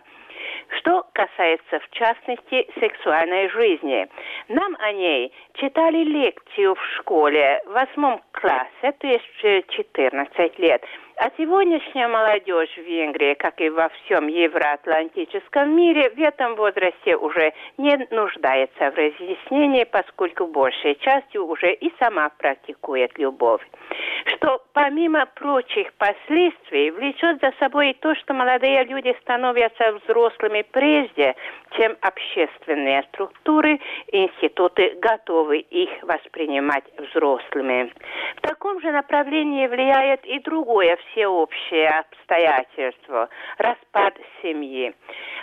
Что касается, в частности, сексуальной жизни. Нам о ней читали лекцию в школе в восьмом классе, то есть 14 лет. А сегодняшняя молодежь в Венгрии, как и во всем евроатлантическом мире, в этом возрасте уже не нуждается в разъяснении, поскольку большей частью уже и сама практикует любовь. Что помимо прочих последствий влечет за собой и то, что молодые люди становятся взрослыми прежде, чем общественные структуры и институты готовы их воспринимать взрослыми. В таком же направлении влияет и другое всеобщее обстоятельство – распад семьи.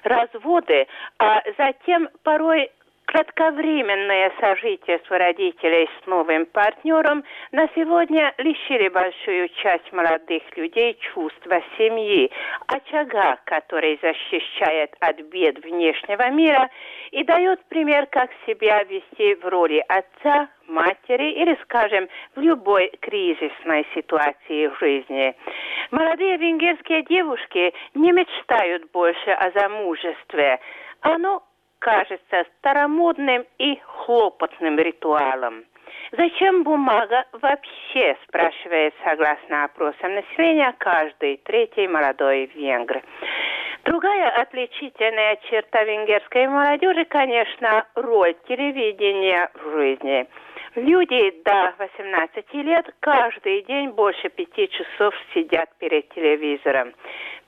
Разводы, а затем порой кратковременное сожительство родителей с новым партнером на сегодня лишили большую часть молодых людей чувства семьи, очага, который защищает от бед внешнего мира и дает пример, как себя вести в роли отца, матери или, скажем, в любой кризисной ситуации в жизни. Молодые венгерские девушки не мечтают больше о замужестве. Оно кажется старомодным и хлопотным ритуалом. Зачем бумага вообще, спрашивает согласно опросам населения каждый третий молодой венгр. Другая отличительная черта венгерской молодежи, конечно, роль телевидения в жизни. Люди до 18 лет каждый день больше пяти часов сидят перед телевизором.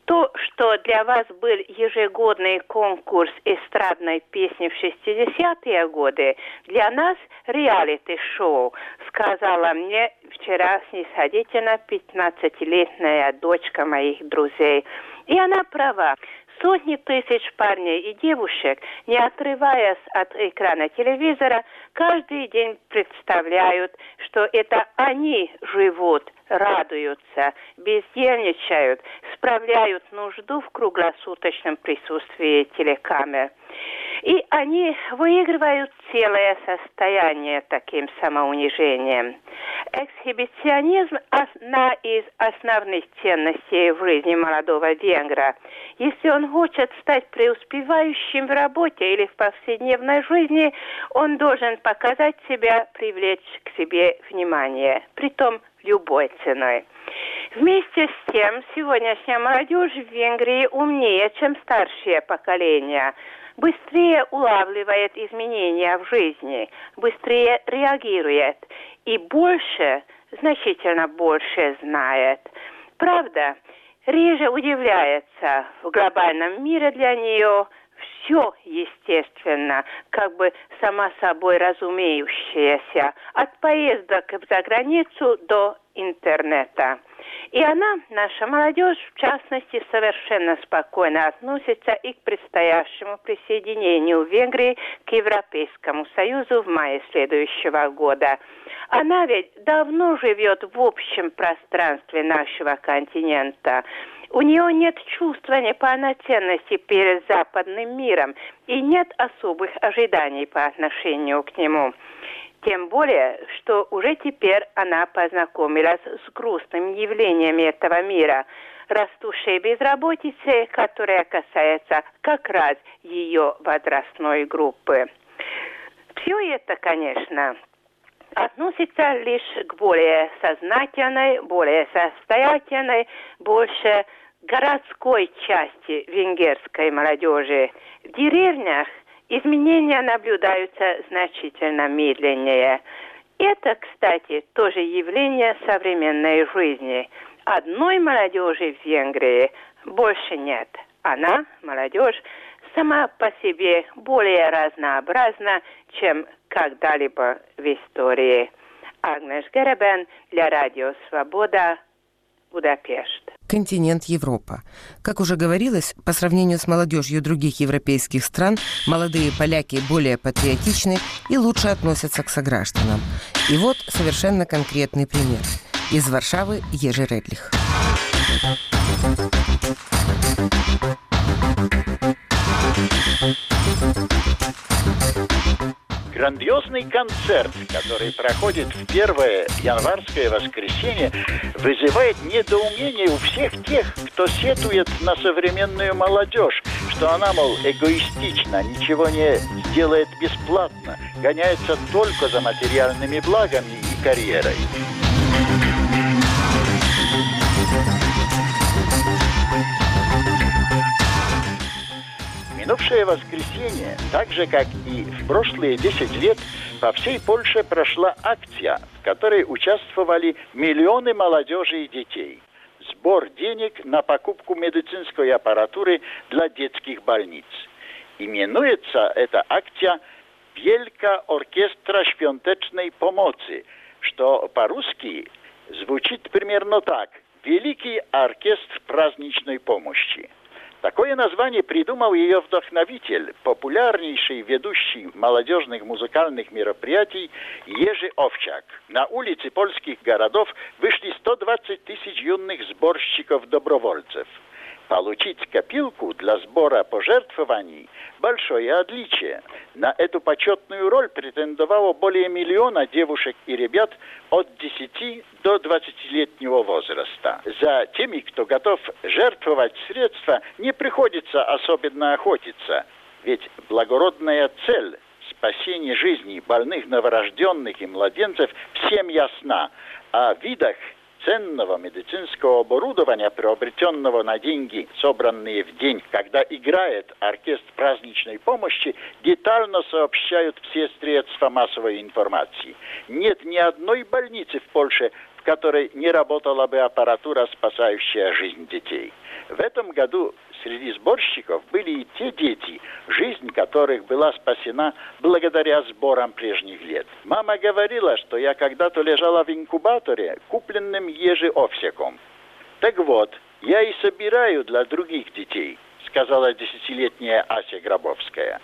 То, что для вас был ежегодный конкурс эстрадной песни в 60-е годы, для нас реалити-шоу, сказала мне вчера снисходительно 15-летняя дочка моих друзей. И она права. Сотни тысяч парней и девушек, не отрываясь от экрана телевизора, каждый день представляют, что это они живут, радуются, бездельничают, справляют нужду в круглосуточном присутствии телекамер. И они выигрывают целое состояние таким самоунижением. Эксхибиционизм – одна из основных ценностей в жизни молодого венгра. Если он хочет стать преуспевающим в работе или в повседневной жизни, он должен показать себя, привлечь к себе внимание, притом любой ценой. Вместе с тем, сегодняшняя молодежь в Венгрии умнее, чем старшее поколение – быстрее улавливает изменения в жизни, быстрее реагирует и больше, значительно больше знает. Правда, реже удивляется в глобальном мире для нее все естественно, как бы сама собой разумеющееся, от поездок за границу до интернета. И она, наша молодежь, в частности, совершенно спокойно относится и к предстоящему присоединению Венгрии к Европейскому Союзу в мае следующего года. Она ведь давно живет в общем пространстве нашего континента. У нее нет чувства неполноценности перед западным миром и нет особых ожиданий по отношению к нему. Тем более, что уже теперь она познакомилась с грустными явлениями этого мира, растущей безработицы, которая касается как раз ее возрастной группы. Все это, конечно, относится лишь к более сознательной, более состоятельной, больше городской части венгерской молодежи. В деревнях – изменения наблюдаются значительно медленнее. Это, кстати, тоже явление современной жизни. Одной молодежи в Венгрии больше нет. Она, молодежь, сама по себе более разнообразна, чем когда-либо в истории. Агнеш Геребен для Радио Свобода, Будапешт. Континент Европа. Как уже говорилось, по сравнению с молодежью других европейских стран, молодые поляки более патриотичны и лучше относятся к согражданам. И вот совершенно конкретный пример. Из Варшавы Ежи Редлих. Грандиозный концерт, который проходит в первое январское воскресенье, вызывает недоумение у всех тех, кто сетует на современную молодежь, что она, мол, эгоистична, ничего не сделает бесплатно, гоняется только за материальными благами и карьерой. Минувшее воскресенье, так же, как и в прошлые 10 лет, по всей Польше прошла акция, в которой участвовали миллионы молодежи и детей. Сбор денег на покупку медицинской аппаратуры для детских больниц. Именуется эта акция «Wielka Orkiestra Świątecznej Pomocy», что по-русски звучит примерно так «Великий оркестр праздничной помощи». Такое название придумал ее вдохновитель, популярнейший ведущий молодежных музыкальных мероприятий Ежи Овчак. На улице польских городов вышли 120 тысяч юных сборщиков-добровольцев – Получить копилку для сбора пожертвований – большое отличие. На эту почетную роль претендовало более миллиона девушек и ребят от 10 до 20-летнего возраста. За теми, кто готов жертвовать средства, не приходится особенно охотиться. Ведь благородная цель спасение жизни больных новорожденных и младенцев всем ясна. О видах ценного медицинского оборудования, приобретенного на деньги, собранные в день, когда играет оркестр праздничной помощи, детально сообщают все средства массовой информации. Нет ни одной больницы в Польше, в которой не работала бы аппаратура, спасающая жизнь детей. В этом году среди сборщиков были и те дети, жизнь которых была спасена благодаря сборам прежних лет. Мама говорила, что я когда-то лежала в инкубаторе, купленным ежеовсяком. Так вот, я и собираю для других детей, сказала десятилетняя Ася Гробовская.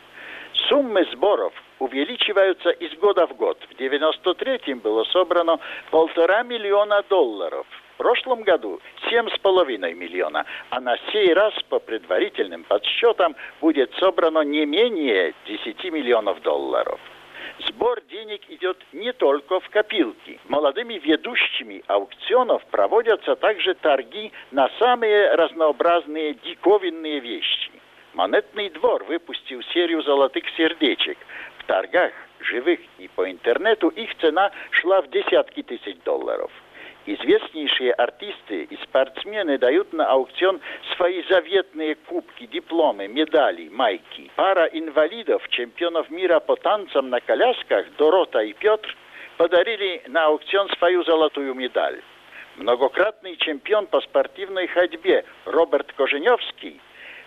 Суммы сборов увеличиваются из года в год. В 93-м было собрано полтора миллиона долларов – в прошлом году 7,5 миллиона, а на сей раз по предварительным подсчетам будет собрано не менее 10 миллионов долларов. Сбор денег идет не только в копилки. Молодыми ведущими аукционов проводятся также торги на самые разнообразные диковинные вещи. Монетный двор выпустил серию золотых сердечек. В торгах, живых и по интернету, их цена шла в десятки тысяч долларов. Известнейшие артисты и спортсмены дают на аукцион свои заветные кубки, дипломы, медали, майки. Пара инвалидов, чемпионов мира по танцам на колясках Дорота и Петр подарили на аукцион свою золотую медаль. Многократный чемпион по спортивной ходьбе Роберт Коженевский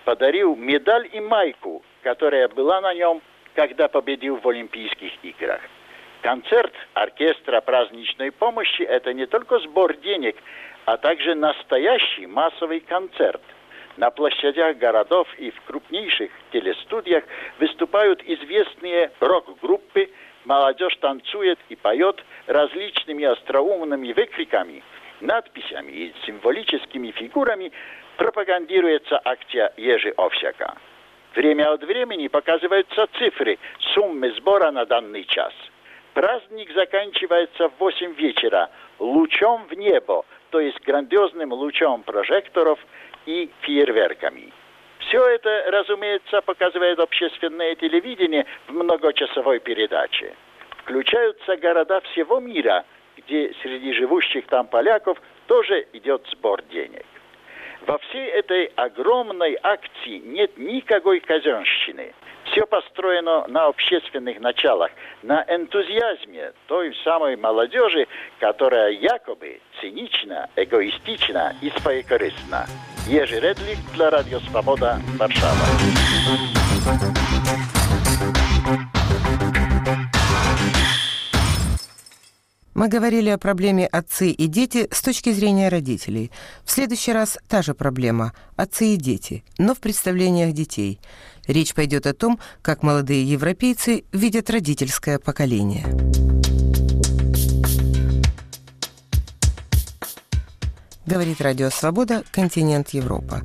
подарил медаль и майку, которая была на нем, когда победил в Олимпийских играх. Концерт оркестра праздничной помощи – это не только сбор денег, а также настоящий массовый концерт. На площадях городов и в крупнейших телестудиях выступают известные рок-группы, молодежь танцует и поет различными остроумными выкриками, надписями и символическими фигурами пропагандируется акция Ежи Овсяка. Время от времени показываются цифры, суммы сбора на данный час – Праздник заканчивается в 8 вечера лучом в небо, то есть грандиозным лучом прожекторов и фейерверками. Все это, разумеется, показывает общественное телевидение в многочасовой передаче. Включаются города всего мира, где среди живущих там поляков тоже идет сбор денег. Во всей этой огромной акции нет никакой казенщины – все построено на общественных началах, на энтузиазме той самой молодежи, которая якобы цинична, эгоистична и своекорыстна. Ежи Редлик для Радио Свобода, Варшава. Мы говорили о проблеме отцы и дети с точки зрения родителей. В следующий раз та же проблема – отцы и дети, но в представлениях детей. Речь пойдет о том, как молодые европейцы видят родительское поколение. Говорит Радио Свобода, континент Европа.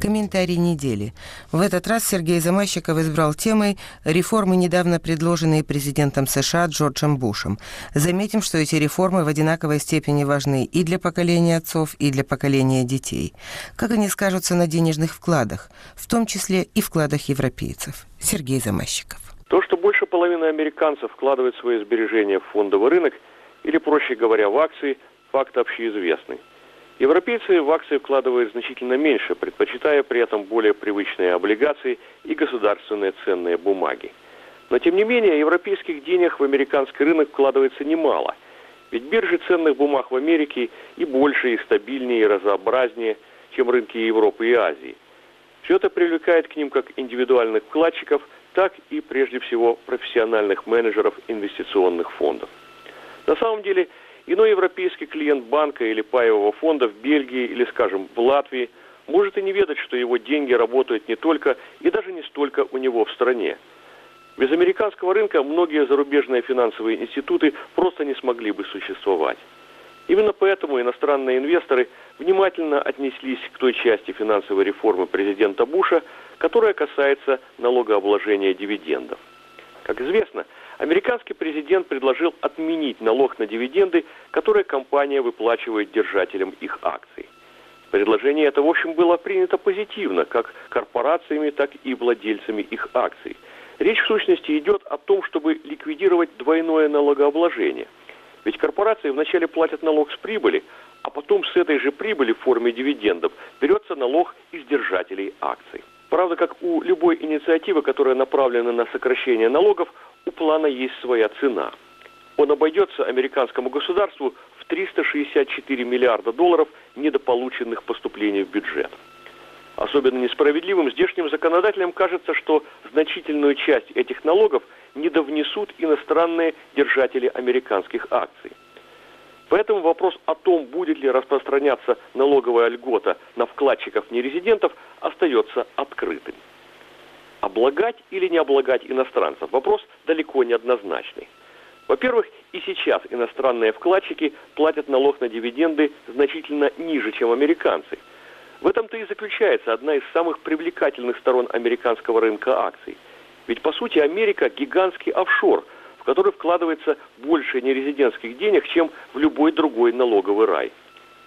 Комментарий недели. В этот раз Сергей Замащиков избрал темой реформы, недавно предложенные президентом США Джорджем Бушем. Заметим, что эти реформы в одинаковой степени важны и для поколения отцов, и для поколения детей. Как они скажутся на денежных вкладах, в том числе и вкладах европейцев. Сергей Замащиков. То, что больше половины американцев вкладывает свои сбережения в фондовый рынок, или, проще говоря, в акции, факт общеизвестный. Европейцы в акции вкладывают значительно меньше, предпочитая при этом более привычные облигации и государственные ценные бумаги. Но тем не менее, европейских денег в американский рынок вкладывается немало. Ведь биржи ценных бумаг в Америке и больше, и стабильнее, и разнообразнее, чем рынки Европы и Азии. Все это привлекает к ним как индивидуальных вкладчиков, так и прежде всего профессиональных менеджеров инвестиционных фондов. На самом деле, Иной европейский клиент банка или паевого фонда в Бельгии или, скажем, в Латвии может и не ведать, что его деньги работают не только и даже не столько у него в стране. Без американского рынка многие зарубежные финансовые институты просто не смогли бы существовать. Именно поэтому иностранные инвесторы внимательно отнеслись к той части финансовой реформы президента Буша, которая касается налогообложения дивидендов. Как известно, Американский президент предложил отменить налог на дивиденды, которые компания выплачивает держателям их акций. Предложение это, в общем, было принято позитивно, как корпорациями, так и владельцами их акций. Речь, в сущности, идет о том, чтобы ликвидировать двойное налогообложение. Ведь корпорации вначале платят налог с прибыли, а потом с этой же прибыли в форме дивидендов берется налог из держателей акций. Правда, как у любой инициативы, которая направлена на сокращение налогов, у плана есть своя цена. Он обойдется американскому государству в 364 миллиарда долларов недополученных поступлений в бюджет. Особенно несправедливым здешним законодателям кажется, что значительную часть этих налогов недовнесут иностранные держатели американских акций. Поэтому вопрос о том, будет ли распространяться налоговая льгота на вкладчиков-нерезидентов, остается открытым. Облагать или не облагать иностранцев – вопрос далеко не однозначный. Во-первых, и сейчас иностранные вкладчики платят налог на дивиденды значительно ниже, чем американцы. В этом-то и заключается одна из самых привлекательных сторон американского рынка акций. Ведь, по сути, Америка – гигантский офшор, в который вкладывается больше нерезидентских денег, чем в любой другой налоговый рай.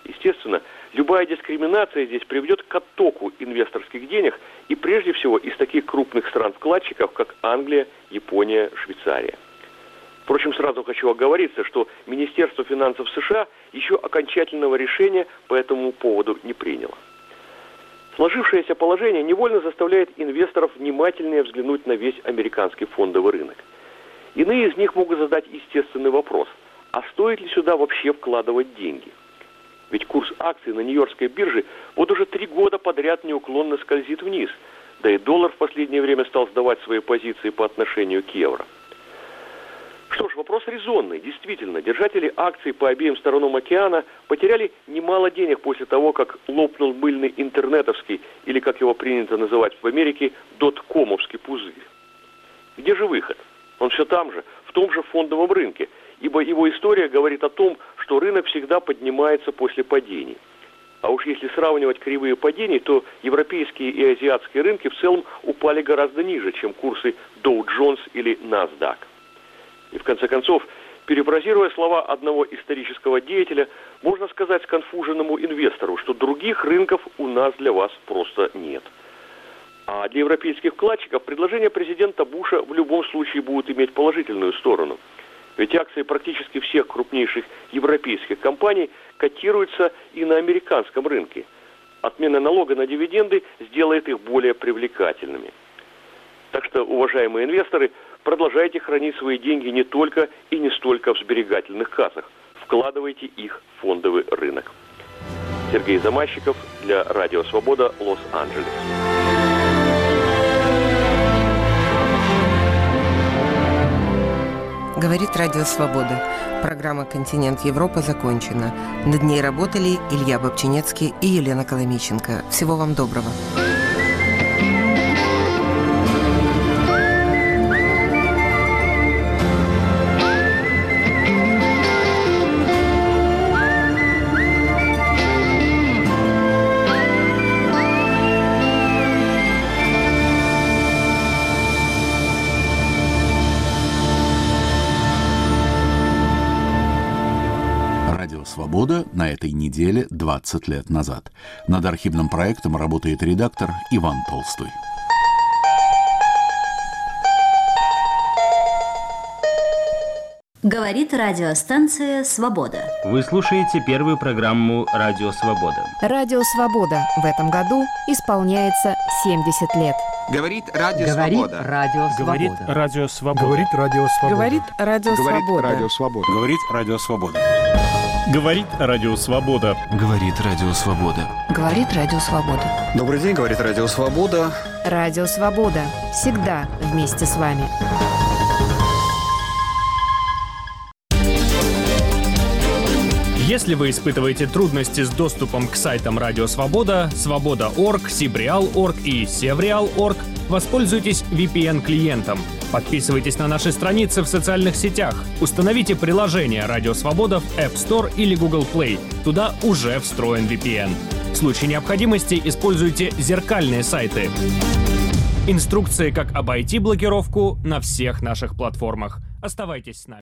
Естественно, Любая дискриминация здесь приведет к оттоку инвесторских денег и прежде всего из таких крупных стран-вкладчиков, как Англия, Япония, Швейцария. Впрочем, сразу хочу оговориться, что Министерство финансов США еще окончательного решения по этому поводу не приняло. Сложившееся положение невольно заставляет инвесторов внимательнее взглянуть на весь американский фондовый рынок. Иные из них могут задать естественный вопрос, а стоит ли сюда вообще вкладывать деньги – ведь курс акций на Нью-Йоркской бирже вот уже три года подряд неуклонно скользит вниз. Да и доллар в последнее время стал сдавать свои позиции по отношению к евро. Что ж, вопрос резонный. Действительно, держатели акций по обеим сторонам океана потеряли немало денег после того, как лопнул мыльный интернетовский, или, как его принято называть в Америке, доткомовский пузырь. Где же выход? Он все там же, в том же фондовом рынке – ибо его история говорит о том, что рынок всегда поднимается после падений. А уж если сравнивать кривые падений, то европейские и азиатские рынки в целом упали гораздо ниже, чем курсы Dow Jones или NASDAQ. И в конце концов, перефразируя слова одного исторического деятеля, можно сказать сконфуженному инвестору, что других рынков у нас для вас просто нет. А для европейских вкладчиков предложения президента Буша в любом случае будут иметь положительную сторону – ведь акции практически всех крупнейших европейских компаний котируются и на американском рынке. Отмена налога на дивиденды сделает их более привлекательными. Так что, уважаемые инвесторы, продолжайте хранить свои деньги не только и не столько в сберегательных кассах. Вкладывайте их в фондовый рынок. Сергей Замащиков для Радио Свобода, Лос-Анджелес. Говорит Радио Свобода. Программа «Континент Европа» закончена. Над ней работали Илья Бобчинецкий и Елена Коломиченко. Всего вам доброго. «Свобода» этой неделе 20 лет назад. Над архивным проектом работает редактор Иван Толстой. Говорит радиостанция «Свобода». Вы слушаете первую программу «Радио Свобода». Радио «Свобода» в этом году исполняется 70 лет. Говорит Радио Говорит Свобода. Радио Говорит Свобода. Радио Свобода. Говорит Радио Свобода. Говорит Радио Свобода. Говорит Радио Свобода. Говорит Радио Свобода. Говорит Радио Свобода. Говорит Радио Свобода. Добрый день, говорит Радио Свобода. Радио Свобода. Всегда вместе с вами. Если вы испытываете трудности с доступом к сайтам Радио Свобода, Свобода.орг, Сибреал.орг и Севреал.орг, воспользуйтесь VPN-клиентом. Подписывайтесь на наши страницы в социальных сетях. Установите приложение Радио Свобода в App Store или Google Play. Туда уже встроен VPN. В случае необходимости используйте зеркальные сайты. Инструкции, как обойти блокировку на всех наших платформах. Оставайтесь с нами.